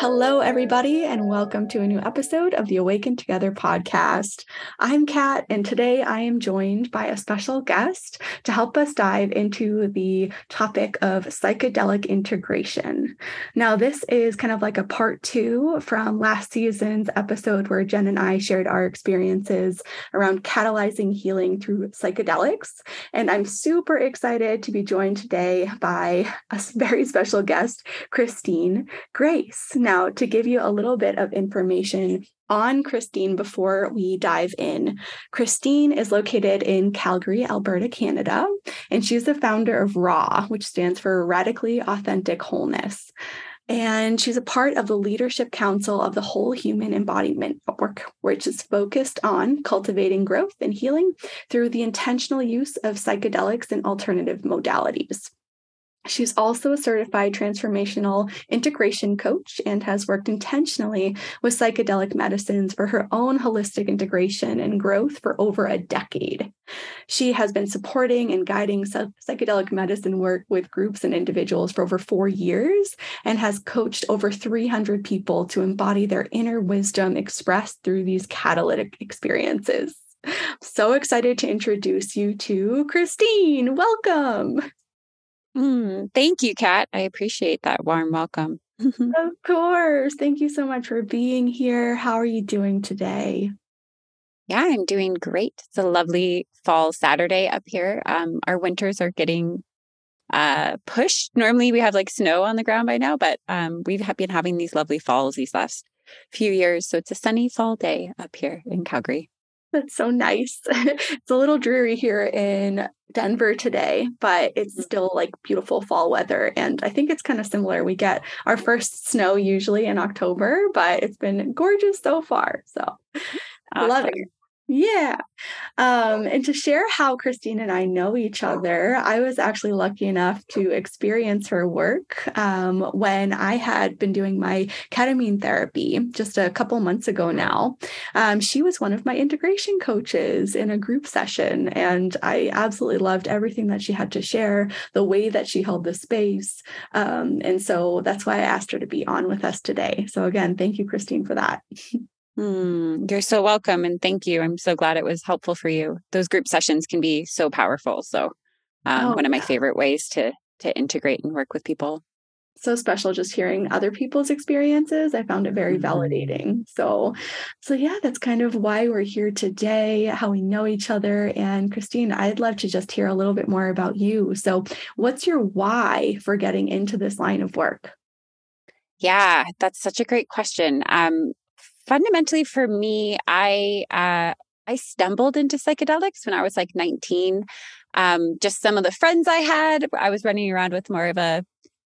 Hello, everybody, and welcome to a new episode of the Awaken Together podcast. I'm Kat, and today I am joined by a special guest to help us dive into the topic of psychedelic integration. Now, this is kind of like a part two from last season's episode where Jen and I shared our experiences around catalyzing healing through psychedelics. And I'm super excited to be joined today by a very special guest, Christine Grace. Now, to give you a little bit of information on Christine before we dive in. Christine is located in Calgary, Alberta, Canada, and she's the founder of RAW, which stands for Radically Authentic Wholeness. And she's a part of the Leadership Council of the Whole Human Embodiment Network, which is focused on cultivating growth and healing through the intentional use of psychedelics and alternative modalities. She's also a certified transformational integration coach and has worked intentionally with psychedelic medicines for her own holistic integration and growth for over a decade. She has been supporting and guiding psychedelic medicine work with groups and individuals for over four years and has coached over 300 people to embody their inner wisdom expressed through these catalytic experiences. So excited to introduce you to Christine. Welcome. Mm, thank you, Kat. I appreciate that warm welcome. of course. Thank you so much for being here. How are you doing today? Yeah, I'm doing great. It's a lovely fall Saturday up here. Um, our winters are getting uh, pushed. Normally we have like snow on the ground by now, but um, we've been having these lovely falls these last few years. So it's a sunny fall day up here in Calgary. That's so nice. it's a little dreary here in Denver today, but it's mm. still like beautiful fall weather. And I think it's kind of similar. We get our first snow usually in October, but it's been gorgeous so far. So I love it. Yeah. Um, and to share how Christine and I know each other, I was actually lucky enough to experience her work um, when I had been doing my ketamine therapy just a couple months ago now. Um, she was one of my integration coaches in a group session, and I absolutely loved everything that she had to share, the way that she held the space. Um, and so that's why I asked her to be on with us today. So, again, thank you, Christine, for that. Mm, you're so welcome and thank you. I'm so glad it was helpful for you. Those group sessions can be so powerful. So, um, oh, one of my favorite ways to to integrate and work with people. So special just hearing other people's experiences. I found it very mm-hmm. validating. So, so yeah, that's kind of why we're here today, how we know each other. And Christine, I'd love to just hear a little bit more about you. So, what's your why for getting into this line of work? Yeah, that's such a great question. Um, fundamentally for me, I uh, I stumbled into psychedelics when I was like 19. Um, just some of the friends I had, I was running around with more of a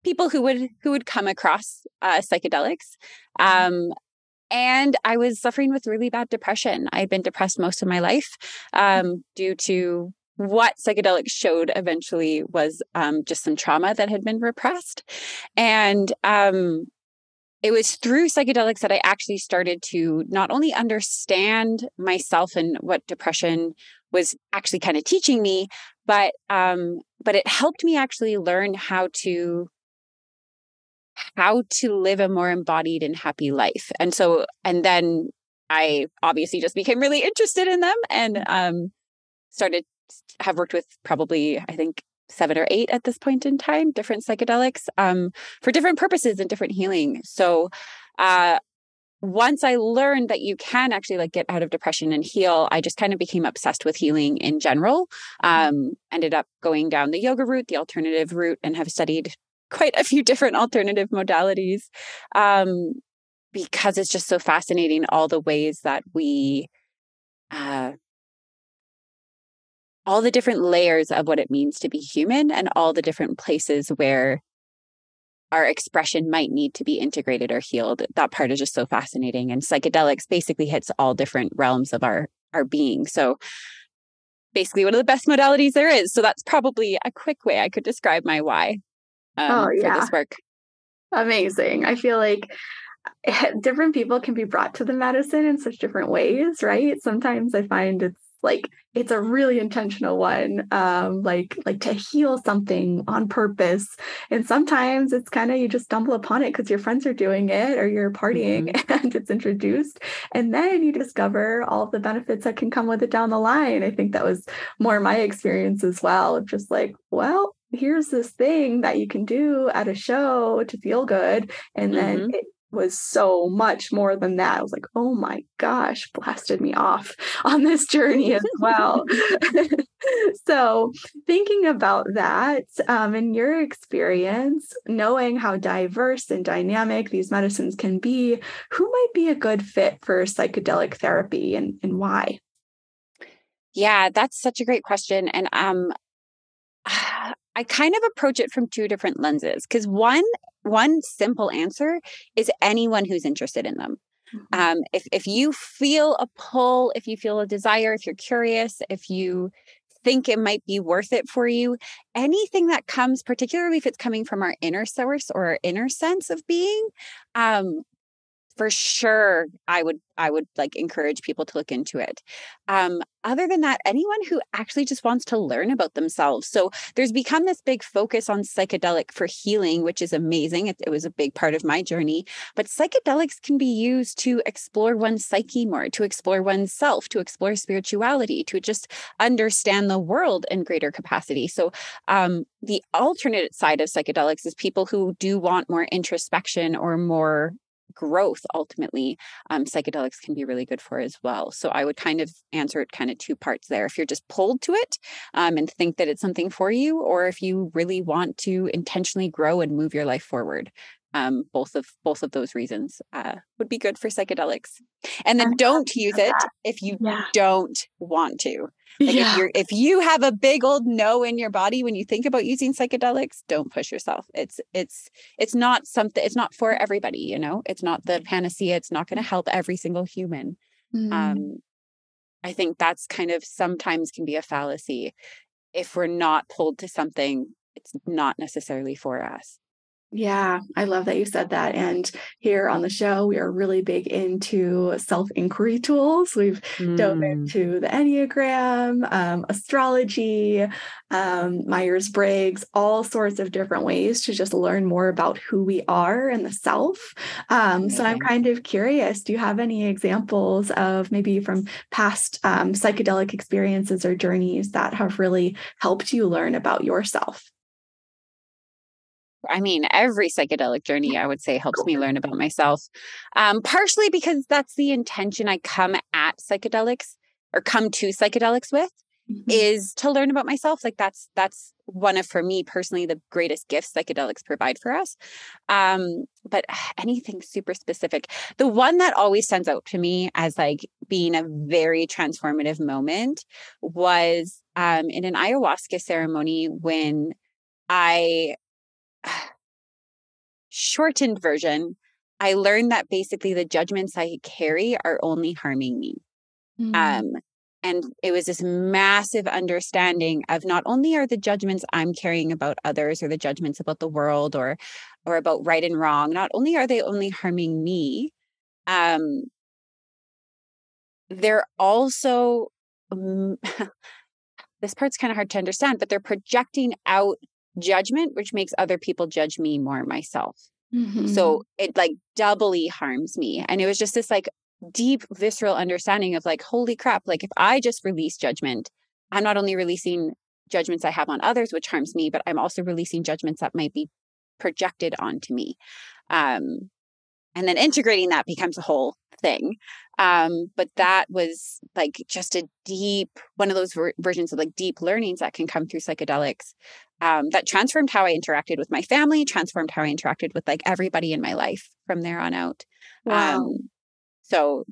people who would who would come across uh, psychedelics. Mm-hmm. Um, and I was suffering with really bad depression. I had been depressed most of my life um, due to what psychedelics showed eventually was um, just some trauma that had been repressed. And um, it was through psychedelics that I actually started to not only understand myself and what depression was actually kind of teaching me, but um, but it helped me actually learn how to how to live a more embodied and happy life. And so, and then I obviously just became really interested in them and um, started have worked with probably I think seven or eight at this point in time, different psychedelics um, for different purposes and different healing. So, uh, once I learned that you can actually like get out of depression and heal, I just kind of became obsessed with healing in general. Mm-hmm. Um, ended up going down the yoga route, the alternative route, and have studied quite a few different alternative modalities um, because it's just so fascinating all the ways that we uh, all the different layers of what it means to be human and all the different places where our expression might need to be integrated or healed. That part is just so fascinating. And psychedelics basically hits all different realms of our, our being. So basically one of the best modalities there is. So that's probably a quick way I could describe my why um, oh, yeah. for this work. Amazing. I feel like different people can be brought to the medicine in such different ways, right? Sometimes I find it's like it's a really intentional one um like like to heal something on purpose and sometimes it's kind of you just stumble upon it because your friends are doing it or you're partying mm-hmm. and it's introduced and then you discover all the benefits that can come with it down the line i think that was more my experience as well of just like well here's this thing that you can do at a show to feel good and then mm-hmm. it was so much more than that. I was like, oh my gosh, blasted me off on this journey as well. so, thinking about that, um, in your experience, knowing how diverse and dynamic these medicines can be, who might be a good fit for psychedelic therapy and, and why? Yeah, that's such a great question. And um, I kind of approach it from two different lenses because one one simple answer is anyone who's interested in them. Mm-hmm. Um, if if you feel a pull, if you feel a desire, if you're curious, if you think it might be worth it for you, anything that comes, particularly if it's coming from our inner source or our inner sense of being, um, for sure i would i would like encourage people to look into it. Um, other than that anyone who actually just wants to learn about themselves. So there's become this big focus on psychedelic for healing which is amazing. It, it was a big part of my journey. But psychedelics can be used to explore one's psyche more to explore one's self to explore spirituality to just understand the world in greater capacity. So um, the alternate side of psychedelics is people who do want more introspection or more growth ultimately um, psychedelics can be really good for as well. So i would kind of answer it kind of two parts there. If you're just pulled to it um, and think that it's something for you or if you really want to intentionally grow and move your life forward um, both of both of those reasons uh, would be good for psychedelics. And then don't use it if you yeah. don't want to. Like yeah. if you're if you have a big old no in your body when you think about using psychedelics don't push yourself. It's it's it's not something it's not for everybody you know? It's not the panacea. It's not going to help every single human. Mm. um i think that's kind of sometimes can be a fallacy. If we're not pulled to something it's not necessarily for us yeah, I love that you said that. And here on the show, we are really big into self inquiry tools. We've mm. dove into the Enneagram, um, astrology, um, Myers Briggs, all sorts of different ways to just learn more about who we are and the self. Um, so I'm kind of curious do you have any examples of maybe from past um, psychedelic experiences or journeys that have really helped you learn about yourself? I mean, every psychedelic journey, I would say, helps me learn about myself. Um, partially because that's the intention I come at psychedelics or come to psychedelics with mm-hmm. is to learn about myself. Like that's that's one of for me personally the greatest gifts psychedelics provide for us. Um, but anything super specific, the one that always stands out to me as like being a very transformative moment was um, in an ayahuasca ceremony when I shortened version, I learned that basically the judgments I carry are only harming me. Mm-hmm. Um, and it was this massive understanding of not only are the judgments I'm carrying about others or the judgments about the world or or about right and wrong, not only are they only harming me, um, they're also um, this part's kind of hard to understand, but they're projecting out judgment, which makes other people judge me more myself. Mm-hmm. So it like doubly harms me. And it was just this like deep visceral understanding of like, holy crap, like if I just release judgment, I'm not only releasing judgments I have on others, which harms me, but I'm also releasing judgments that might be projected onto me. Um, and then integrating that becomes a whole thing. Um, but that was like just a deep one of those ver- versions of like deep learnings that can come through psychedelics um, that transformed how I interacted with my family, transformed how I interacted with like everybody in my life from there on out. Wow. Um, so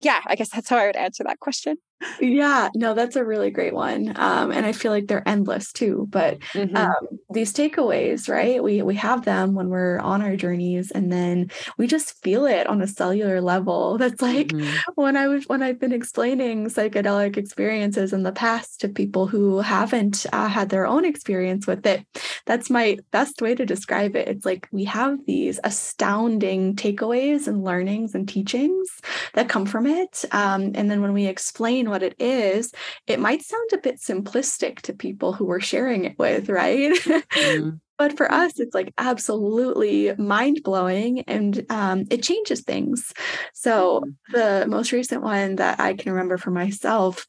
yeah, I guess that's how I would answer that question. Yeah, no, that's a really great one. Um, and I feel like they're endless too. But mm-hmm. um, these takeaways, right? We we have them when we're on our journeys, and then we just feel it on a cellular level. That's like mm-hmm. when I was when I've been explaining psychedelic experiences in the past to people who haven't uh, had their own experience with it. that's my best way to describe it. It's like we have these astounding takeaways and learnings and teachings that come from it. Um, and then when we explain what it is, it might sound a bit simplistic to people who we're sharing it with, right? Mm-hmm. but for us it's like absolutely mind blowing and um, it changes things so mm-hmm. the most recent one that i can remember for myself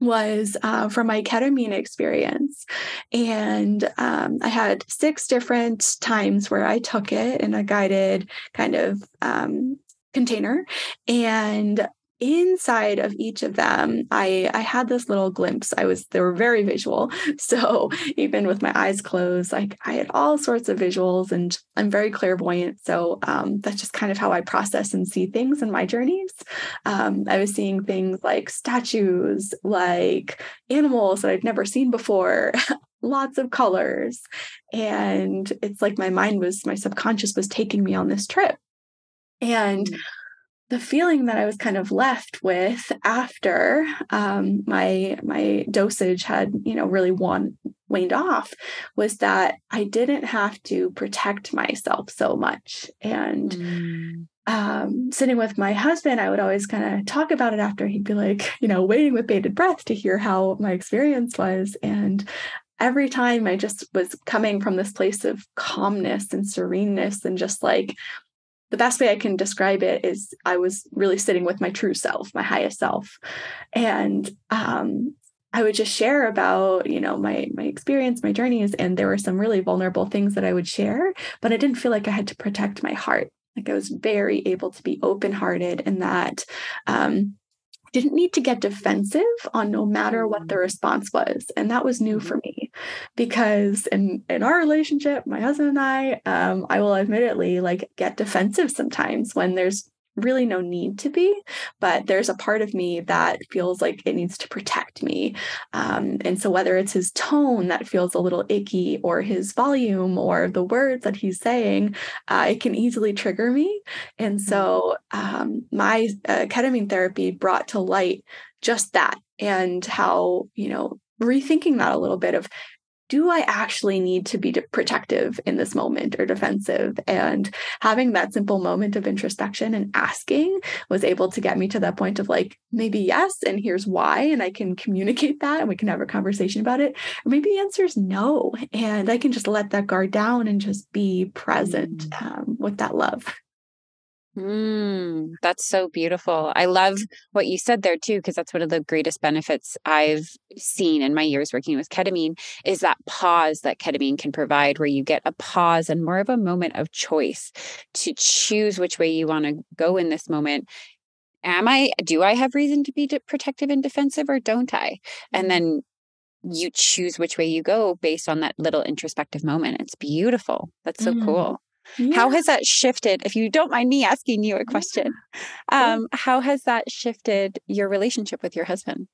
was uh, from my ketamine experience. And um, I had six different times where I took it in a guided kind of um, container. And inside of each of them i i had this little glimpse. I was they were very visual. So even with my eyes closed like i had all sorts of visuals and i'm very clairvoyant. So um, that's just kind of how i process and see things in my journeys. Um, i was seeing things like statues like animals that i'd never seen before lots of colors. And it's like my mind was my subconscious was taking me on this trip. And mm the feeling that I was kind of left with after um, my my dosage had you know really won, waned off was that I didn't have to protect myself so much and. Mm. Um, sitting with my husband, I would always kind of talk about it after he'd be like, you know, waiting with bated breath to hear how my experience was. And every time I just was coming from this place of calmness and sereneness and just like the best way I can describe it is I was really sitting with my true self, my highest self. And um, I would just share about, you know, my my experience, my journeys, and there were some really vulnerable things that I would share, but I didn't feel like I had to protect my heart. Like I was very able to be open-hearted and that um, didn't need to get defensive on no matter what the mm. response was. And that was new for mm-hmm. me because in, in our relationship, my husband and I, um, I will admittedly like get defensive sometimes when there's really no need to be, but there's a part of me that feels like it needs to protect me. Um, and so, whether it's his tone that feels a little icky, or his volume, or the words that he's saying, uh, it can easily trigger me. And mm-hmm. so, um, my uh, ketamine therapy brought to light just that and how, you know, rethinking that a little bit of do I actually need to be protective in this moment or defensive? And having that simple moment of introspection and asking was able to get me to that point of like, maybe yes, and here's why. And I can communicate that and we can have a conversation about it. Or maybe the answer is no. And I can just let that guard down and just be present mm. um, with that love. Mm, that's so beautiful. I love what you said there too, because that's one of the greatest benefits I've seen in my years working with ketamine is that pause that ketamine can provide, where you get a pause and more of a moment of choice to choose which way you want to go in this moment. Am I, do I have reason to be protective and defensive or don't I? And mm-hmm. then you choose which way you go based on that little introspective moment. It's beautiful. That's so mm. cool. Yeah. How has that shifted? If you don't mind me asking you a question, um, how has that shifted your relationship with your husband?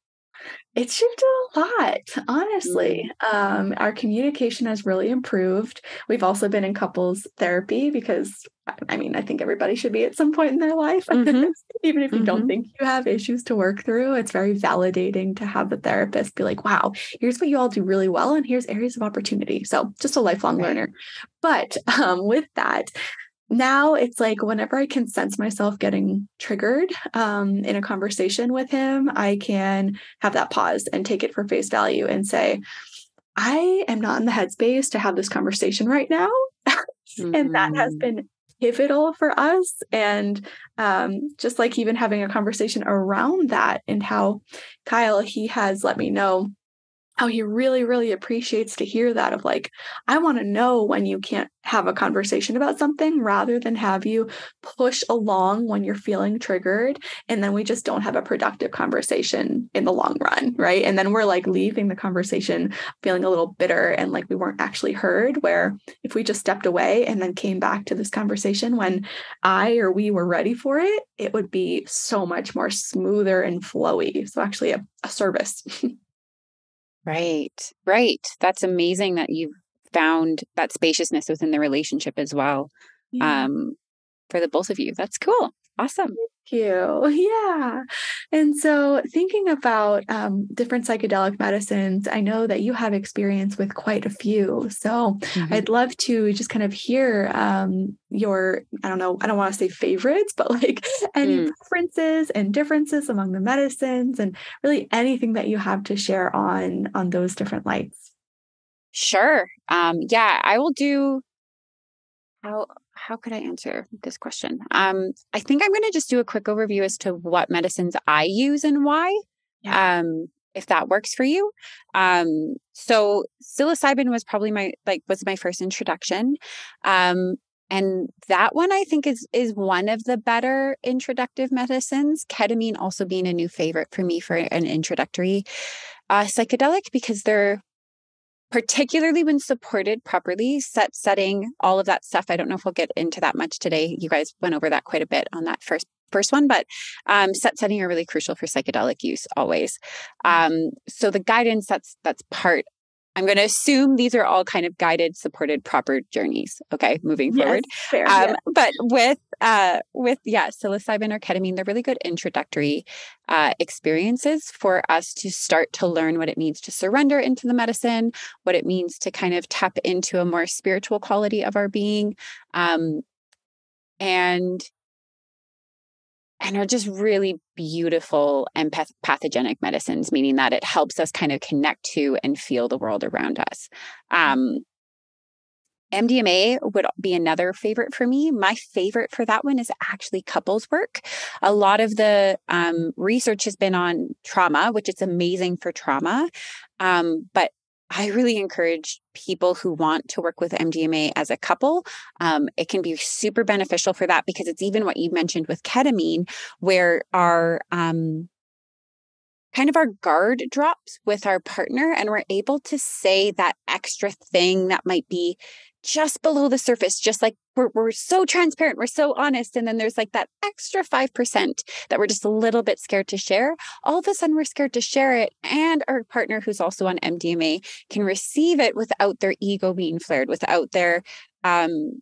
It's shifted a lot, honestly. Mm-hmm. Um, our communication has really improved. We've also been in couples therapy because, I mean, I think everybody should be at some point in their life. Mm-hmm. Even if you mm-hmm. don't think you have issues to work through, it's very validating to have the therapist be like, wow, here's what you all do really well, and here's areas of opportunity. So, just a lifelong right. learner. But um, with that, now it's like whenever I can sense myself getting triggered um, in a conversation with him, I can have that pause and take it for face value and say, I am not in the headspace to have this conversation right now. mm-hmm. And that has mm-hmm. been pivotal for us. And um, just like even having a conversation around that and how Kyle, he has let me know how he really, really appreciates to hear that of like, I want to know when you can't have a conversation about something rather than have you push along when you're feeling triggered. And then we just don't have a productive conversation in the long run. Right. And then we're like leaving the conversation feeling a little bitter and like we weren't actually heard. Where if we just stepped away and then came back to this conversation when I or we were ready for it, it would be so much more smoother and flowy. So, actually, a, a service. Right. Right. That's amazing that you've found that spaciousness within the relationship as well. Yeah. Um, for the both of you. That's cool. Awesome. Thank you. Yeah. And so, thinking about um, different psychedelic medicines, I know that you have experience with quite a few. So, mm-hmm. I'd love to just kind of hear um, your, I don't know, I don't want to say favorites, but like any mm. preferences and differences among the medicines and really anything that you have to share on on those different lights. Sure. Um, yeah, I will do how how could I answer this question? Um, I think I'm going to just do a quick overview as to what medicines I use and why. Yeah. Um, if that works for you. Um, so psilocybin was probably my like was my first introduction. Um, and that one I think is is one of the better introductive medicines. Ketamine also being a new favorite for me for an introductory uh, psychedelic because they're particularly when supported properly, set setting, all of that stuff. I don't know if we'll get into that much today. You guys went over that quite a bit on that first first one, but um, set setting are really crucial for psychedelic use always. Mm-hmm. Um, so the guidance that's that's part I'm going to assume these are all kind of guided, supported, proper journeys. Okay, moving yes, forward. Fair, um, yeah. But with uh, with yeah, psilocybin or ketamine, they're really good introductory uh, experiences for us to start to learn what it means to surrender into the medicine, what it means to kind of tap into a more spiritual quality of our being, um, and and are just really beautiful and empathogenic medicines, meaning that it helps us kind of connect to and feel the world around us. Um, MDMA would be another favorite for me. My favorite for that one is actually couples work. A lot of the um, research has been on trauma, which is amazing for trauma. Um, but I really encourage people who want to work with MDMA as a couple. Um, it can be super beneficial for that because it's even what you mentioned with ketamine, where our um, kind of our guard drops with our partner and we're able to say that extra thing that might be just below the surface, just like we're, we're so transparent, we're so honest. And then there's like that extra 5% that we're just a little bit scared to share. All of a sudden, we're scared to share it. And our partner who's also on MDMA can receive it without their ego being flared, without their um,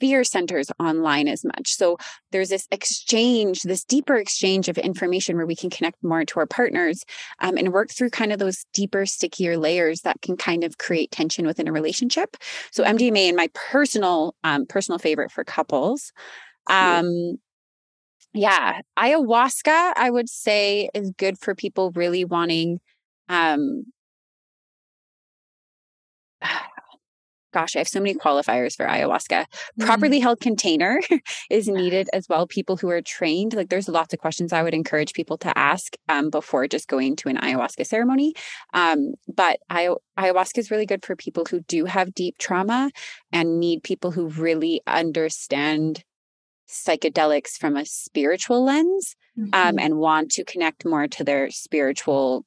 fear centers online as much. So there's this exchange, this deeper exchange of information where we can connect more to our partners um, and work through kind of those deeper, stickier layers that can kind of create tension within a relationship. So MDMA and my personal um, personal favorite for couples. Um, yeah, ayahuasca, I would say, is good for people really wanting um, gosh, I have so many qualifiers for ayahuasca. Mm-hmm. Properly held container is needed as well. People who are trained, like there's lots of questions I would encourage people to ask um, before just going to an ayahuasca ceremony. Um, but I, ayahuasca is really good for people who do have deep trauma and need people who really understand psychedelics from a spiritual lens um, mm-hmm. um, and want to connect more to their spiritual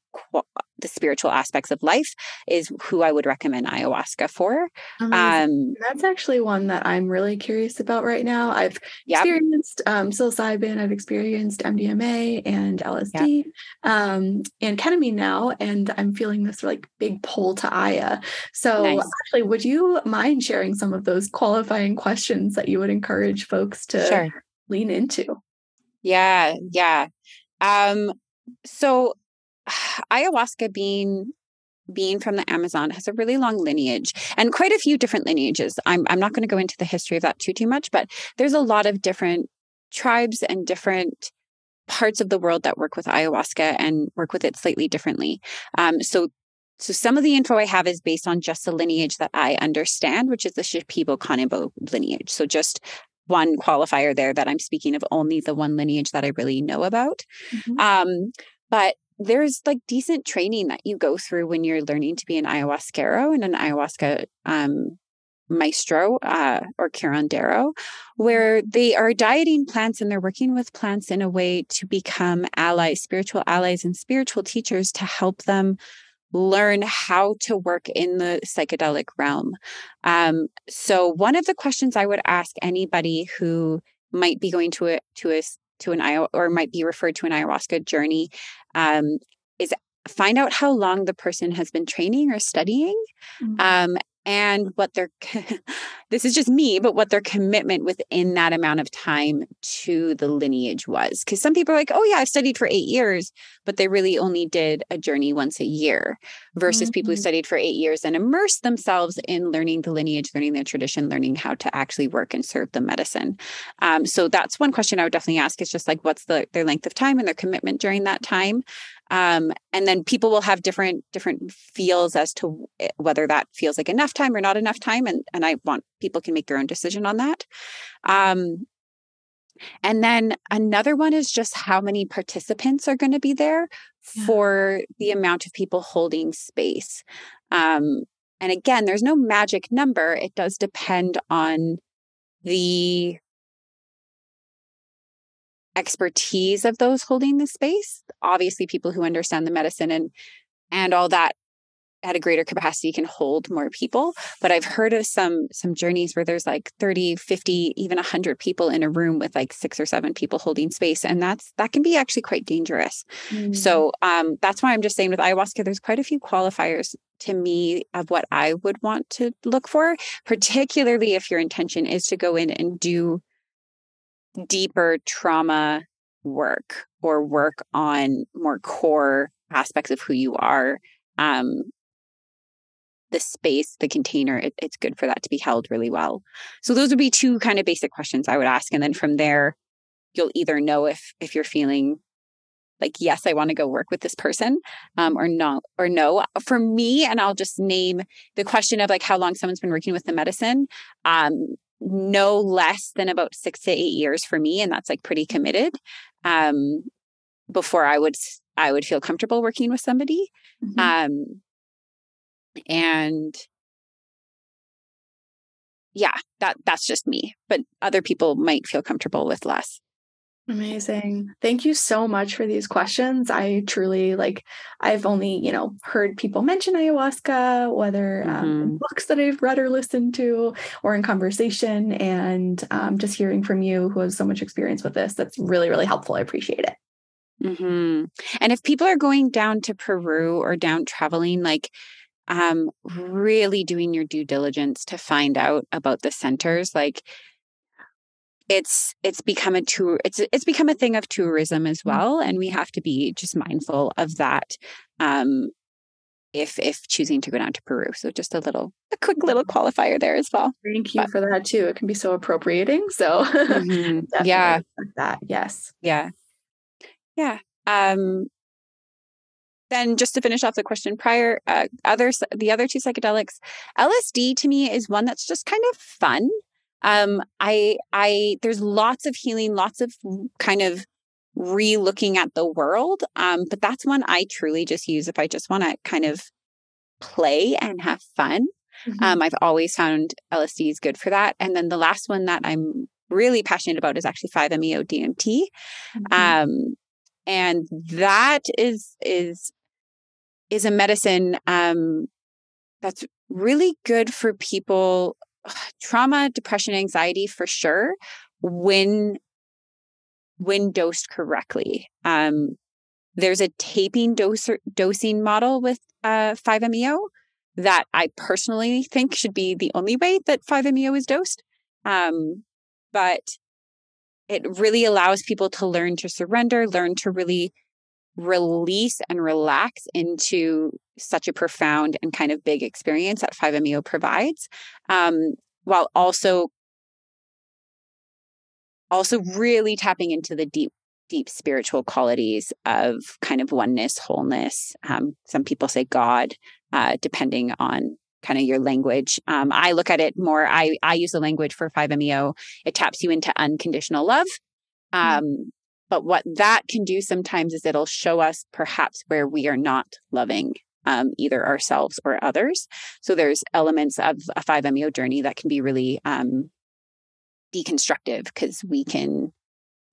the spiritual aspects of life is who I would recommend ayahuasca for. Um, That's actually one that I'm really curious about right now. I've yep. experienced um, psilocybin, I've experienced MDMA and LSD, yep. um, and ketamine now, and I'm feeling this like big pull to Aya. So, nice. actually, would you mind sharing some of those qualifying questions that you would encourage folks to sure. lean into? Yeah, yeah. Um, so ayahuasca being being from the Amazon has a really long lineage and quite a few different lineages. I'm I'm not going to go into the history of that too too much, but there's a lot of different tribes and different parts of the world that work with ayahuasca and work with it slightly differently. Um, so so some of the info I have is based on just the lineage that I understand, which is the Shipibo Konibo lineage. So just one qualifier there that I'm speaking of only the one lineage that I really know about. Mm-hmm. Um, but there's like decent training that you go through when you're learning to be an ayahuasquero and an ayahuasca um, maestro uh, or curandero, where they are dieting plants and they're working with plants in a way to become allies, spiritual allies, and spiritual teachers to help them learn how to work in the psychedelic realm. Um, so, one of the questions I would ask anybody who might be going to a to a to an or might be referred to an ayahuasca journey um, is find out how long the person has been training or studying mm-hmm. um, and what their this is just me but what their commitment within that amount of time to the lineage was because some people are like oh yeah i've studied for eight years but they really only did a journey once a year versus mm-hmm. people who mm-hmm. studied for eight years and immersed themselves in learning the lineage learning the tradition learning how to actually work and serve the medicine um, so that's one question i would definitely ask is just like what's the, their length of time and their commitment during that time um, and then people will have different different feels as to eh, whether that feels like enough time or not enough time and and i want people can make their own decision on that. Um, and then another one is just how many participants are going to be there for the amount of people holding space. Um, and again there's no magic number. It does depend on the expertise of those holding the space. Obviously, people who understand the medicine and and all that at a greater capacity can hold more people but i've heard of some some journeys where there's like 30 50 even 100 people in a room with like six or seven people holding space and that's that can be actually quite dangerous mm-hmm. so um that's why i'm just saying with ayahuasca there's quite a few qualifiers to me of what i would want to look for particularly if your intention is to go in and do deeper trauma work or work on more core aspects of who you are um, the space the container it, it's good for that to be held really well. So those would be two kind of basic questions i would ask and then from there you'll either know if if you're feeling like yes i want to go work with this person um, or not or no. For me and i'll just name the question of like how long someone's been working with the medicine um, no less than about six to eight years for me and that's like pretty committed um, before i would i would feel comfortable working with somebody mm-hmm. um, and yeah that that's just me but other people might feel comfortable with less Amazing. Thank you so much for these questions. I truly like, I've only, you know, heard people mention ayahuasca, whether um, mm-hmm. um, books that I've read or listened to or in conversation. And um, just hearing from you who has so much experience with this, that's really, really helpful. I appreciate it. Mm-hmm. And if people are going down to Peru or down traveling, like, um, really doing your due diligence to find out about the centers, like, it's it's become a tour it's it's become a thing of tourism as mm. well and we have to be just mindful of that um if if choosing to go down to Peru. So just a little a quick little qualifier there as well. Thank you but, for that too. It can be so appropriating. So mm-hmm. yeah. that. Yes. Yeah. Yeah. Um then just to finish off the question prior uh, others the other two psychedelics lsd to me is one that's just kind of fun um, I, I, there's lots of healing, lots of kind of re-looking at the world. Um, but that's one I truly just use if I just want to kind of play and have fun. Mm-hmm. Um, I've always found LSD is good for that. And then the last one that I'm really passionate about is actually 5-MeO DMT. Mm-hmm. Um, and that is is is a medicine um, that's really good for people trauma, depression, anxiety for sure when when dosed correctly. Um, there's a taping dosing model with uh, 5-MeO that I personally think should be the only way that 5-MeO is dosed. Um, but it really allows people to learn to surrender, learn to really release and relax into such a profound and kind of big experience that 5-MeO provides, um, while also also really tapping into the deep deep spiritual qualities of kind of oneness wholeness um, some people say god uh, depending on kind of your language um, i look at it more i i use the language for 5meo it taps you into unconditional love mm-hmm. um. But what that can do sometimes is it'll show us perhaps where we are not loving um, either ourselves or others. So there's elements of a 5-MeO journey that can be really um, deconstructive because we can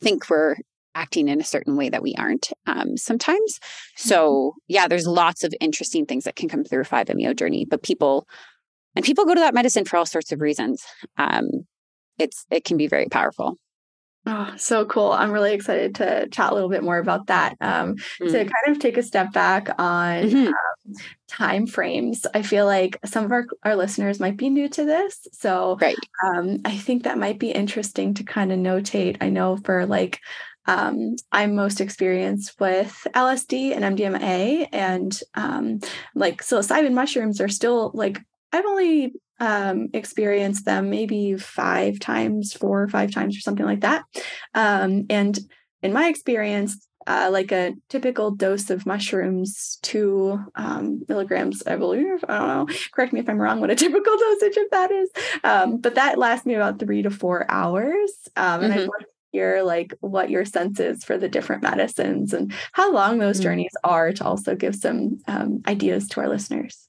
think we're acting in a certain way that we aren't um, sometimes. So mm-hmm. yeah, there's lots of interesting things that can come through a 5-MeO journey, but people and people go to that medicine for all sorts of reasons. Um, it's it can be very powerful. Oh, so cool. I'm really excited to chat a little bit more about that. Um, mm-hmm. To kind of take a step back on mm-hmm. um, time frames, I feel like some of our, our listeners might be new to this. So right. um, I think that might be interesting to kind of notate. I know for like um, I'm most experienced with LSD and MDMA, and um, like psilocybin mushrooms are still like I've only um, experienced them maybe five times, four or five times, or something like that. Um, and in my experience, uh, like a typical dose of mushrooms, two um, milligrams, I believe. I don't know. Correct me if I'm wrong. What a typical dosage of that is, um, but that lasts me about three to four hours. Um, and mm-hmm. I hear like what your sense is for the different medicines and how long those mm-hmm. journeys are to also give some um, ideas to our listeners.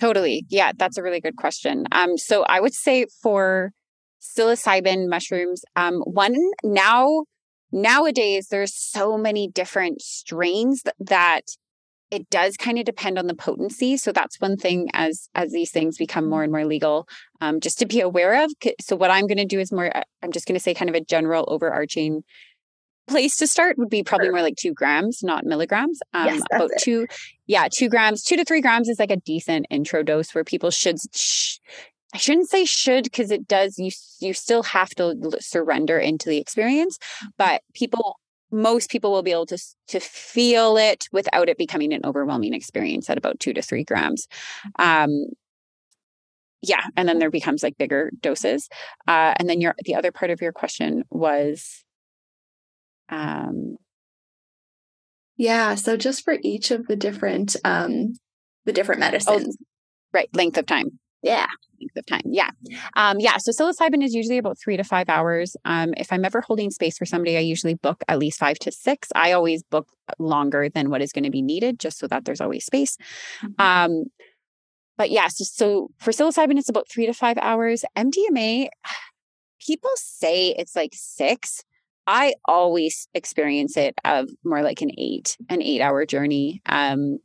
Totally. Yeah, that's a really good question. Um, so I would say for psilocybin mushrooms, um, one now nowadays there's so many different strains that, it does kind of depend on the potency. So that's one thing as as these things become more and more legal, um, just to be aware of. So what I'm going to do is more. Uh, I'm just going to say kind of a general overarching place to start would be probably sure. more like two grams, not milligrams. Um, yes, about it. two, yeah, two grams, two to three grams is like a decent intro dose where people should. Sh- I shouldn't say should because it does. You you still have to surrender into the experience, mm-hmm. but people most people will be able to to feel it without it becoming an overwhelming experience at about two to three grams. Mm-hmm. Um, yeah, and then there becomes like bigger doses. Uh, and then your the other part of your question was um, yeah. So just for each of the different um, the different oh, medicines. Oh, right. Length of time. Yeah. Length of time. Yeah. Um, yeah. So psilocybin is usually about three to five hours. Um, if I'm ever holding space for somebody, I usually book at least five to six. I always book longer than what is going to be needed just so that there's always space. Mm-hmm. Um, but yeah, so, so for psilocybin, it's about three to five hours. MDMA, people say it's like six. I always experience it of more like an eight, an eight hour journey. Um,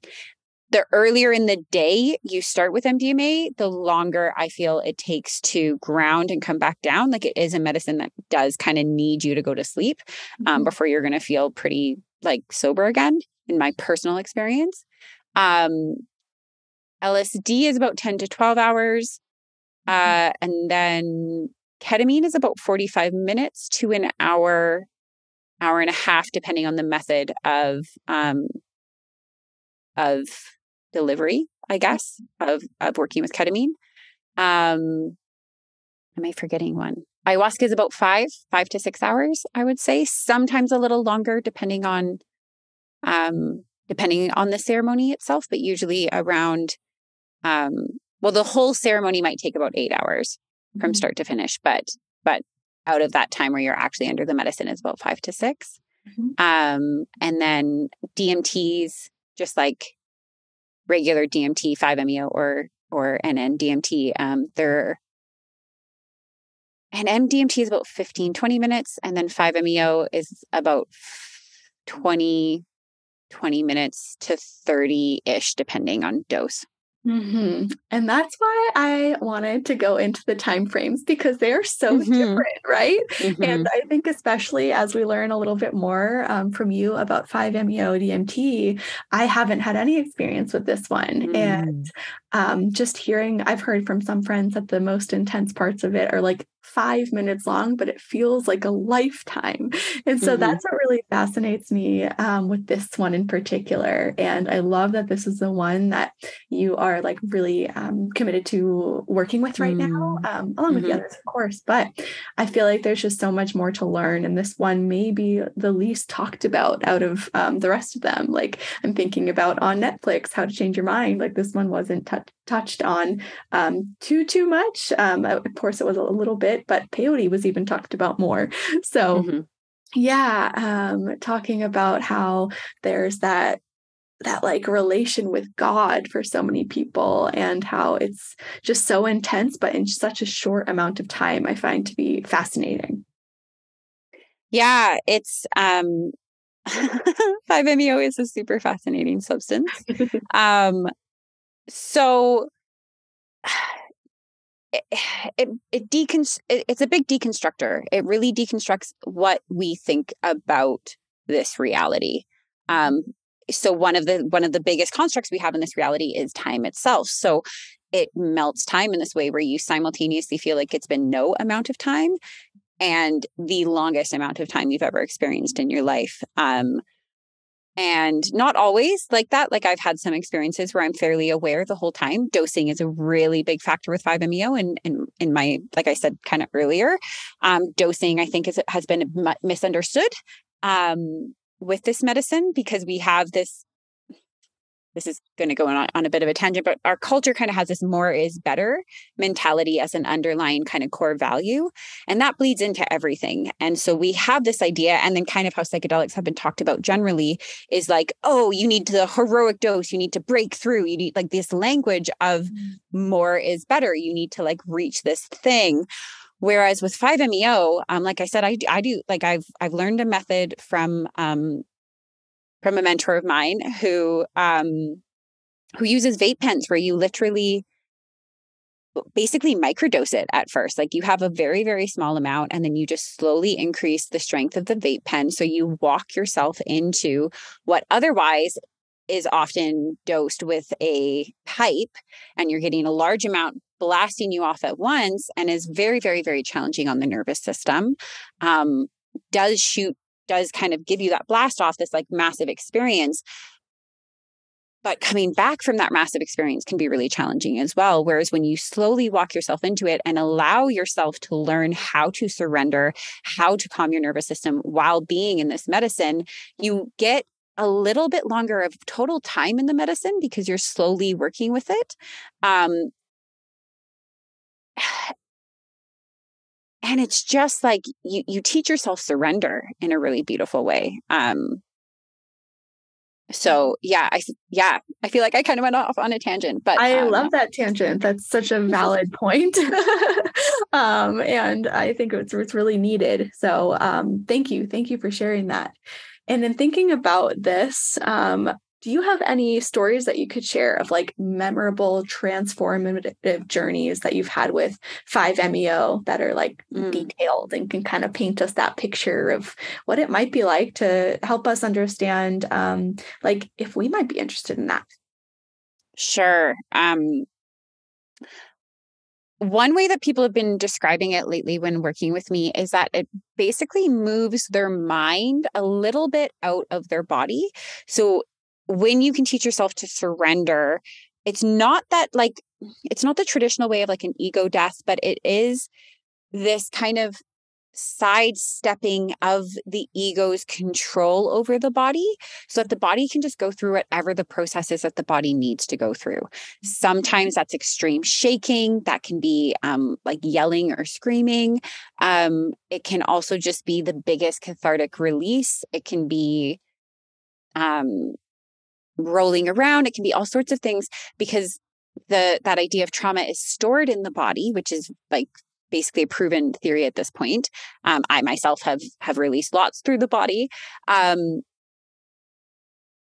the earlier in the day you start with MDMA, the longer I feel it takes to ground and come back down. Like it is a medicine that does kind of need you to go to sleep um, mm-hmm. before you're going to feel pretty like sober again, in my personal experience. Um, LSD is about 10 to 12 hours. Mm-hmm. Uh, and then Ketamine is about 45 minutes to an hour, hour and a half, depending on the method of um, of delivery, I guess, of of working with ketamine. Um, am I forgetting one? Ayahuasca is about five, five to six hours, I would say. Sometimes a little longer, depending on um, depending on the ceremony itself, but usually around um, well, the whole ceremony might take about eight hours from mm-hmm. start to finish, but but out of that time where you're actually under the medicine is about five to 6 mm-hmm. Um, and then DMTs, just like regular DMT, 5-MeO or or NN DMT, um, they're and MDMT is about 15, 20 minutes, and then 5-MeO is about 20, 20 minutes to 30 ish, depending on dose. Mm-hmm. And that's why I wanted to go into the time frames because they are so mm-hmm. different, right? Mm-hmm. And I think, especially as we learn a little bit more um, from you about 5-MeO DMT, I haven't had any experience with this one. And mm. um, just hearing, I've heard from some friends that the most intense parts of it are like five minutes long, but it feels like a lifetime. And so mm-hmm. that's what really fascinates me um, with this one in particular. And I love that this is the one that you are like really um, committed to working with right mm-hmm. now, um, along mm-hmm. with the mm-hmm. others, of course. But I feel like there's just so much more to learn. And this one may be the least talked about out of um, the rest of them. Like I'm thinking about on Netflix, How to Change Your Mind. Like this one wasn't t- touched on um, too, too much. Um, of course, it was a little bit but peyote was even talked about more. So, mm-hmm. yeah, um, talking about how there's that that like relation with God for so many people and how it's just so intense, but in such a short amount of time, I find to be fascinating. Yeah, it's um 5-MeO is a super fascinating substance. um so it, it, it it, it's a big deconstructor. It really deconstructs what we think about this reality. Um, so one of the one of the biggest constructs we have in this reality is time itself. So it melts time in this way where you simultaneously feel like it's been no amount of time and the longest amount of time you've ever experienced in your life. Um, and not always like that. Like I've had some experiences where I'm fairly aware the whole time. Dosing is a really big factor with 5-MeO. And in, in my, like I said kind of earlier, um, dosing I think is, has been misunderstood um, with this medicine because we have this this is going to go on, on a bit of a tangent, but our culture kind of has this more is better mentality as an underlying kind of core value. And that bleeds into everything. And so we have this idea, and then kind of how psychedelics have been talked about generally is like, oh, you need the heroic dose, you need to break through, you need like this language of mm-hmm. more is better. You need to like reach this thing. Whereas with 5-MeO, um, like I said, I, I do like I've I've learned a method from um, from a mentor of mine who um, who uses vape pens where you literally basically microdose it at first. Like you have a very, very small amount, and then you just slowly increase the strength of the vape pen. So you walk yourself into what otherwise is often dosed with a pipe, and you're getting a large amount blasting you off at once, and is very, very, very challenging on the nervous system. Um, does shoot does kind of give you that blast off, this like massive experience. But coming back from that massive experience can be really challenging as well. Whereas when you slowly walk yourself into it and allow yourself to learn how to surrender, how to calm your nervous system while being in this medicine, you get a little bit longer of total time in the medicine because you're slowly working with it. Um, and it's just like you you teach yourself surrender in a really beautiful way um so yeah i yeah i feel like i kind of went off on a tangent but i um, love that tangent. That's such a valid point. Um and i think it's it's really needed. So um thank you. Thank you for sharing that. And in thinking about this um do you have any stories that you could share of like memorable transformative journeys that you've had with 5-MeO that are like mm. detailed and can kind of paint us that picture of what it might be like to help us understand um, like if we might be interested in that? Sure. Um, one way that people have been describing it lately when working with me is that it basically moves their mind a little bit out of their body. So when you can teach yourself to surrender, it's not that like, it's not the traditional way of like an ego death, but it is this kind of sidestepping of the ego's control over the body so that the body can just go through whatever the processes that the body needs to go through. Sometimes that's extreme shaking, that can be um, like yelling or screaming. Um, it can also just be the biggest cathartic release. It can be um, rolling around. It can be all sorts of things because the that idea of trauma is stored in the body, which is like basically a proven theory at this point. Um, I myself have have released lots through the body. Um,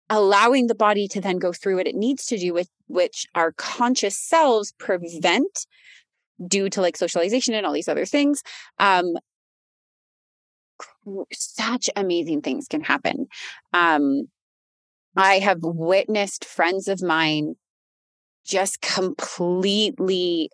allowing the body to then go through what it needs to do with which our conscious selves prevent due to like socialization and all these other things um such amazing things can happen um I have witnessed friends of mine just completely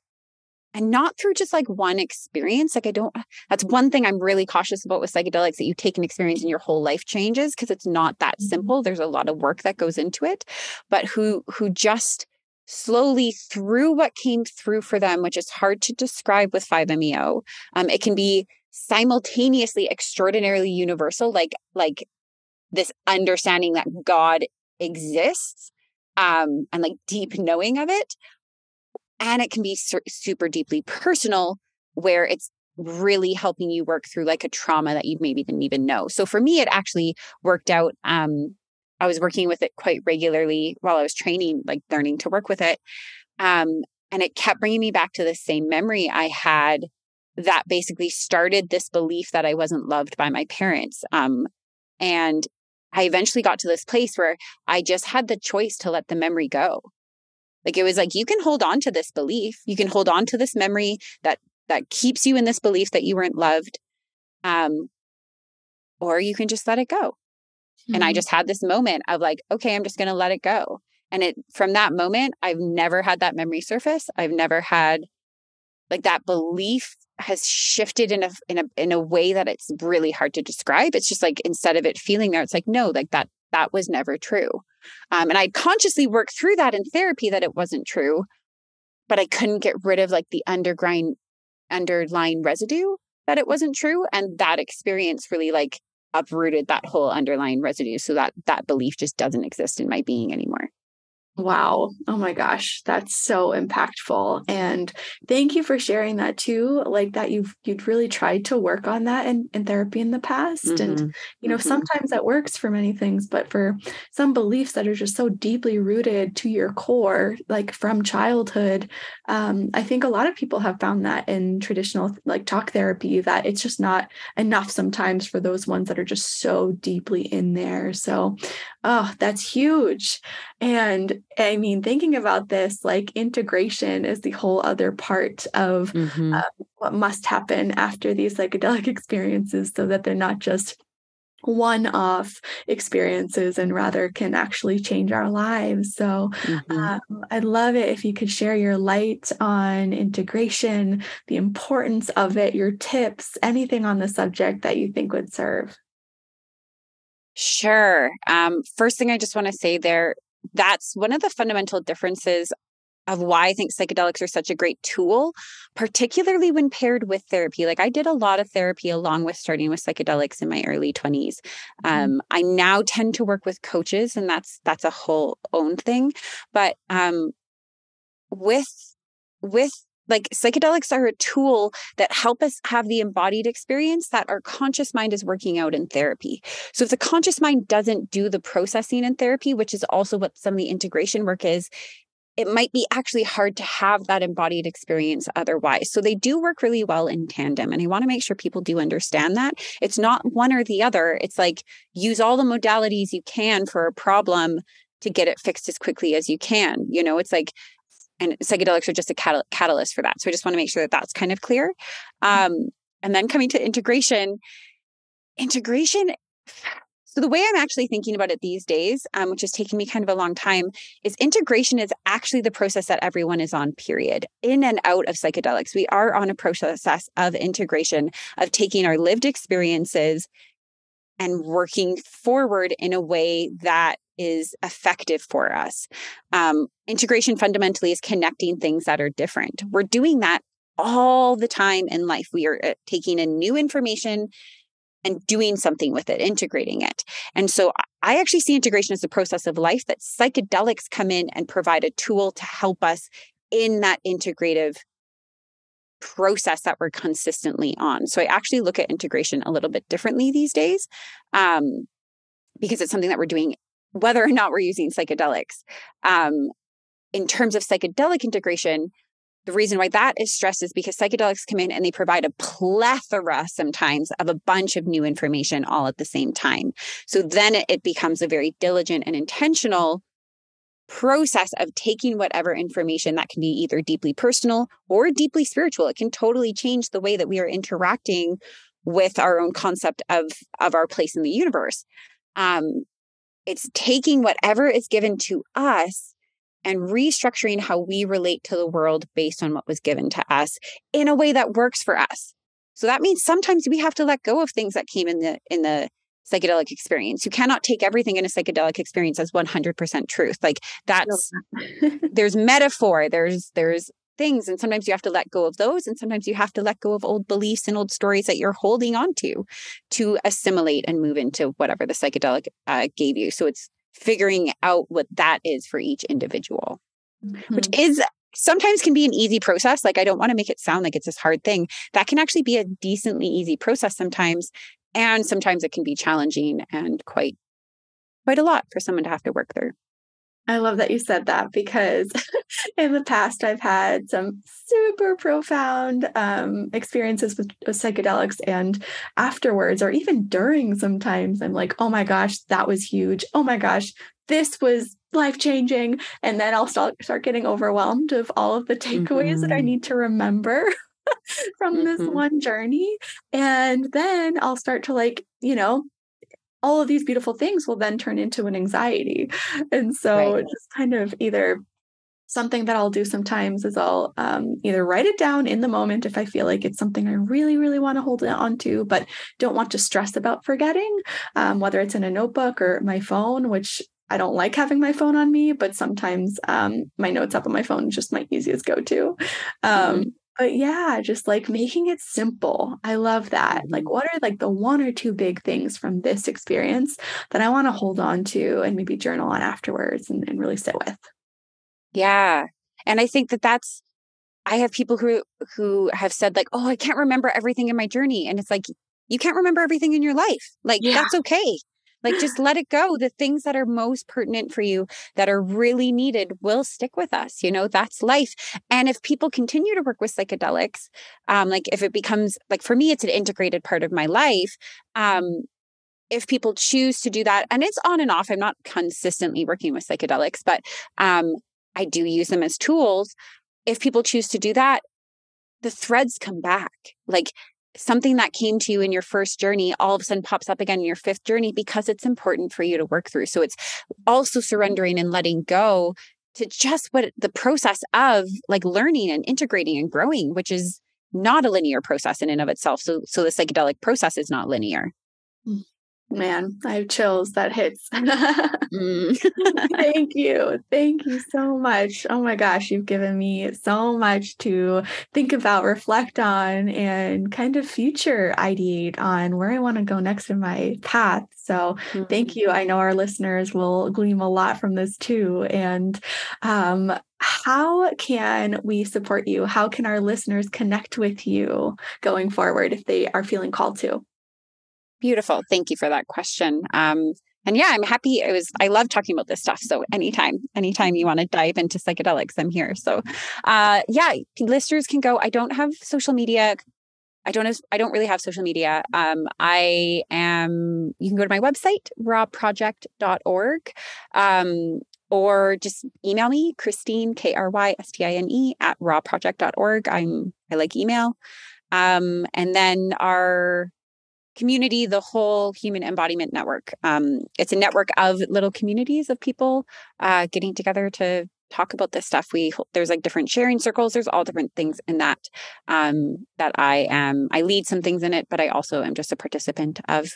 and not through just like one experience. Like, I don't, that's one thing I'm really cautious about with psychedelics that you take an experience and your whole life changes because it's not that mm-hmm. simple. There's a lot of work that goes into it, but who, who just slowly through what came through for them, which is hard to describe with 5-MeO. Um, it can be simultaneously extraordinarily universal, like, like this understanding that God exists um, and like deep knowing of it. And it can be su- super deeply personal where it's really helping you work through like a trauma that you maybe didn't even know. So for me, it actually worked out. Um, I was working with it quite regularly while I was training, like learning to work with it. Um, and it kept bringing me back to the same memory I had that basically started this belief that I wasn't loved by my parents. Um, and I eventually got to this place where I just had the choice to let the memory go. Like it was like you can hold on to this belief, you can hold on to this memory that that keeps you in this belief that you weren't loved. Um, or you can just let it go. Mm-hmm. And I mm-hmm. just had this moment of like, okay, I'm just going to let it go. And it from that moment, I've never had that memory surface. I've never had like that belief has shifted in a in a in a way that it's really hard to describe. It's just like instead of it feeling there, it's like no, like that that was never true. Um, and I consciously worked through that in therapy that it wasn't true, but I couldn't get rid of like the underlying underlying residue that it wasn't true. And that experience really like uprooted that whole underlying residue so that that belief just doesn't exist in my being anymore. Wow. Oh my gosh, that's so impactful. And thank you for sharing that too. Like that you've you'd really tried to work on that in, in therapy in the past. Mm-hmm. And you know, mm-hmm. sometimes that works for many things, but for some beliefs that are just so deeply rooted to your core, like from childhood, um, I think a lot of people have found that in traditional like talk therapy that it's just not enough sometimes for those ones that are just so deeply in there. So oh, that's huge. And I mean, thinking about this, like integration is the whole other part of mm-hmm. uh, what must happen after these psychedelic experiences so that they're not just one off experiences and rather can actually change our lives. So mm-hmm. um, I'd love it if you could share your light on integration, the importance of it, your tips, anything on the subject that you think would serve. Sure. Um, first thing I just want to say there that's one of the fundamental differences of why I think psychedelics are such a great tool, particularly when paired with therapy. Like I did a lot of therapy along with starting with psychedelics in my early 20s. Mm-hmm. Um, I now tend to work with coaches, and that's that's a whole own thing. But um, with with like psychedelics are a tool that help us have the embodied experience that our conscious mind is working out in therapy. So if the conscious mind doesn't do the processing in therapy, which is also what some of the integration work is, it might be actually hard to have that embodied experience otherwise. So they do work really well in tandem. And I want to make sure people do understand that. It's not one or the other. It's like use all the modalities you can for a problem to get it fixed as quickly as you can. You know, it's like and psychedelics are just a catal- catalyst for that. So I just want to make sure that that's kind of clear. Um, and then coming to integration, integration. So the way I'm actually thinking about it these days, um, which is taking me kind of a long time, is integration is actually the process that everyone is on. Period. In and out of psychedelics, we are on a process of integration of taking our lived experiences and working forward in a way that is effective for us. Um, integration fundamentally is connecting things that are different. We're doing that all the time in life. We are uh, taking in new information and doing something with it, integrating it. And so I actually see integration as a process of life that psychedelics come in and provide a tool to help us in that integrative process that we're consistently on. So I actually look at integration a little bit differently these days um, because it's something that we're doing whether or not we're using psychedelics. Um, in terms of psychedelic integration, the reason why that is stressed is because psychedelics come in and they provide a plethora sometimes of a bunch of new information all at the same time. So then it becomes a very diligent and intentional process of taking whatever information that can be either deeply personal or deeply spiritual. It can totally change the way that we are interacting with our own concept of, of our place in the universe. Um, it's taking whatever is given to us and restructuring how we relate to the world based on what was given to us in a way that works for us. So that means sometimes we have to let go of things that came in the in the psychedelic experience. You cannot take everything in a psychedelic experience as 100% truth. Like that's there's metaphor, there's there's things and sometimes you have to let go of those and sometimes you have to let go of old beliefs and old stories that you're holding on to to assimilate and move into whatever the psychedelic uh, gave you. So it's figuring out what that is for each individual mm-hmm. which is sometimes can be an easy process like i don't want to make it sound like it's this hard thing. That can actually be a decently easy process sometimes and sometimes it can be challenging and quite quite a lot for someone to have to work through I love that you said that because in the past I've had some super profound um, experiences with, with psychedelics, and afterwards, or even during, sometimes I'm like, oh my gosh, that was huge. Oh my gosh, this was life changing. And then I'll start, start getting overwhelmed of all of the takeaways mm-hmm. that I mm-hmm. need to remember from mm-hmm. this one journey. And then I'll start to like, you know, all of these beautiful things will then turn into an anxiety. And so right. just kind of either something that I'll do sometimes is I'll um, either write it down in the moment if I feel like it's something I really, really want to hold on to, but don't want to stress about forgetting, um, whether it's in a notebook or my phone, which I don't like having my phone on me, but sometimes um, my notes up on my phone is just my easiest go to. Um, mm-hmm. But yeah, just like making it simple. I love that. Like, mm-hmm. what are like the one or two big things from this experience that I want to hold on to and maybe journal on afterwards and, and really sit with? Yeah. And I think that that's, I have people who who have said like, "Oh, I can't remember everything in my journey." And it's like, you can't remember everything in your life. Like yeah. that's okay. Like just let it go. The things that are most pertinent for you that are really needed will stick with us. You know, that's life. And if people continue to work with psychedelics, um, like if it becomes like for me, it's an integrated part of my life. Um, if people choose to do that, and it's on and off, I'm not consistently working with psychedelics, but um, I do use them as tools. If people choose to do that, the threads come back. Like something that came to you in your first journey all of a sudden pops up again in your fifth journey because it's important for you to work through. So it's also surrendering and letting go to just what the process of like learning and integrating and growing, which is not a linear process in and of itself. So so the psychedelic process is not linear. Mm. Mm. Man, I have chills. That hits. mm. Thank you. Thank you so much. Oh my gosh, you've given me so much to think about, reflect on, and kind of future ideate on where I want to go next in my path. So mm-hmm. thank you. I know our listeners will glean a lot from this too. And um, how can we support you? How can our listeners connect with you going forward if they are feeling called to? Beautiful. Thank you for that question. Um, and yeah, I'm happy. It was, I love talking about this stuff. So anytime, anytime you want to dive into psychedelics, I'm here. So, uh, yeah, listeners can go. I don't have social media. I don't have, I don't really have social media. Um, I am, you can go to my website, rawproject.org. Um, or just email me, Krystine, K R Y S T I N E, at rawproject.org. I'm, I like email. Um, and then our community, the whole human embodiment network. Um, it's a network of little communities of people uh, getting together to talk about this stuff. We there's like different sharing circles. There's all different things in that um, that I am. I lead some things in it, but I also am just a participant of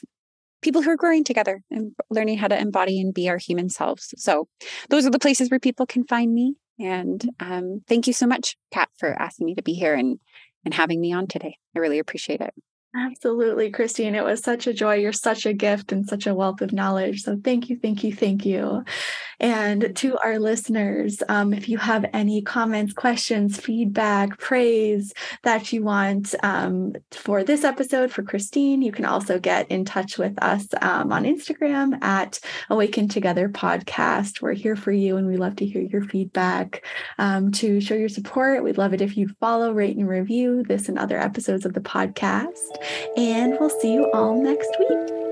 people who are growing together and learning how to embody and be our human selves. So those are the places where people can find me. And um, thank you so much, Kat, for asking me to be here and and having me on today. I really appreciate it. Absolutely, Krystine. It was such a joy. You're such a gift and such a wealth of knowledge. So thank you, thank you, thank you. And to our listeners, um, if you have any comments, questions, feedback, praise that you want um, for this episode for Krystine, you can also get in touch with us um, on Instagram at Awaken Together Podcast. We're here for you and we love to hear your feedback. Um, to show your support, we'd love it if you follow, rate, and review this and other episodes of the podcast. And we'll see you all next week.